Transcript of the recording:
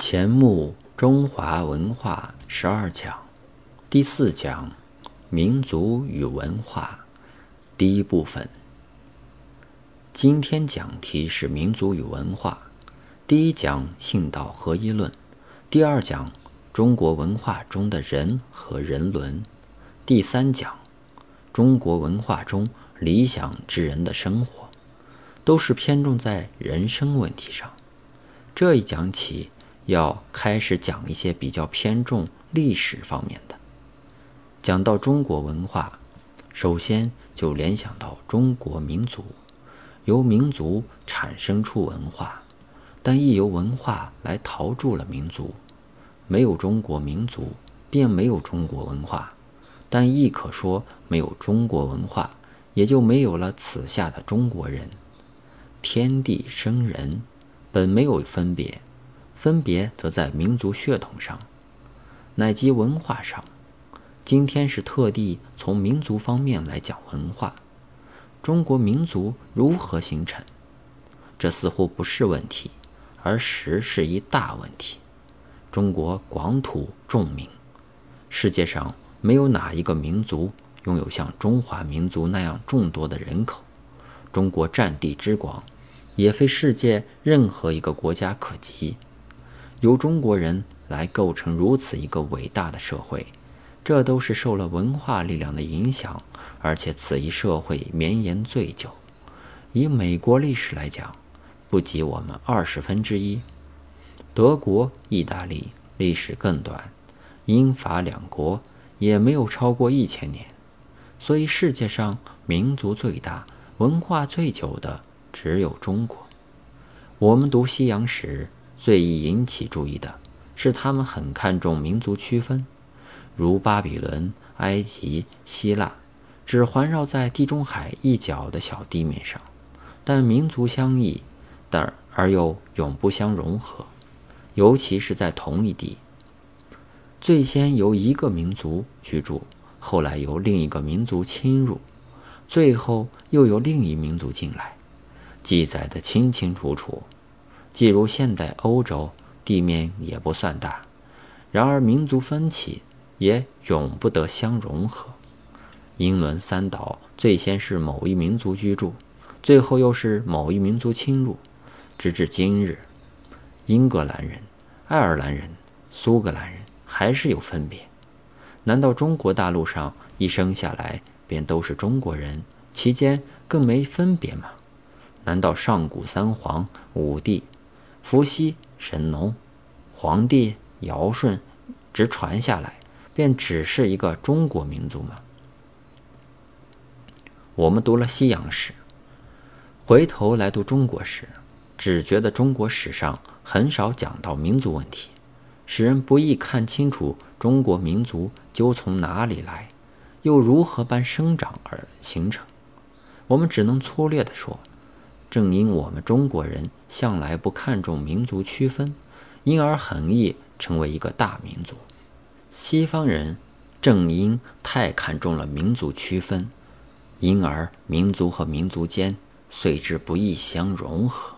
钱穆中华文化十二讲，第四讲民族与文化，第一部分。今天讲题是民族与文化。第一讲信道合一论，第二讲中国文化中的人和人伦，第三讲中国文化中理想之人的生活，都是偏重在人生问题上。这一讲起。要开始讲一些比较偏重历史方面的。讲到中国文化，首先就联想到中国民族，由民族产生出文化，但亦由文化来陶铸了民族。没有中国民族，便没有中国文化，但亦可说没有中国文化，也就没有了此下的中国人。天地生人，本没有分别。分别则在民族血统上，乃及文化上。今天是特地从民族方面来讲文化。中国民族如何形成？这似乎不是问题，而实是一大问题。中国广土众民，世界上没有哪一个民族拥有像中华民族那样众多的人口。中国占地之广，也非世界任何一个国家可及。由中国人来构成如此一个伟大的社会，这都是受了文化力量的影响，而且此一社会绵延最久。以美国历史来讲，不及我们二十分之一；德国、意大利历史更短，英法两国也没有超过一千年。所以，世界上民族最大、文化最久的只有中国。我们读西洋史。最易引起注意的是，他们很看重民族区分，如巴比伦、埃及、希腊，只环绕在地中海一角的小地面上，但民族相异，但而又永不相融合，尤其是在同一地。最先由一个民族居住，后来由另一个民族侵入，最后又由另一民族进来，记载得清清楚楚。既如现代欧洲地面也不算大，然而民族分歧也永不得相融合。英伦三岛最先是某一民族居住，最后又是某一民族侵入，直至今日，英格兰人、爱尔兰人、苏格兰人还是有分别。难道中国大陆上一生下来便都是中国人，其间更没分别吗？难道上古三皇五帝？伏羲、神农、黄帝、尧舜，直传下来，便只是一个中国民族吗？我们读了西洋史，回头来读中国史，只觉得中国史上很少讲到民族问题，使人不易看清楚中国民族究从哪里来，又如何般生长而形成。我们只能粗略地说。正因我们中国人向来不看重民族区分，因而很易成为一个大民族。西方人正因太看重了民族区分，因而民族和民族间随之不易相融合。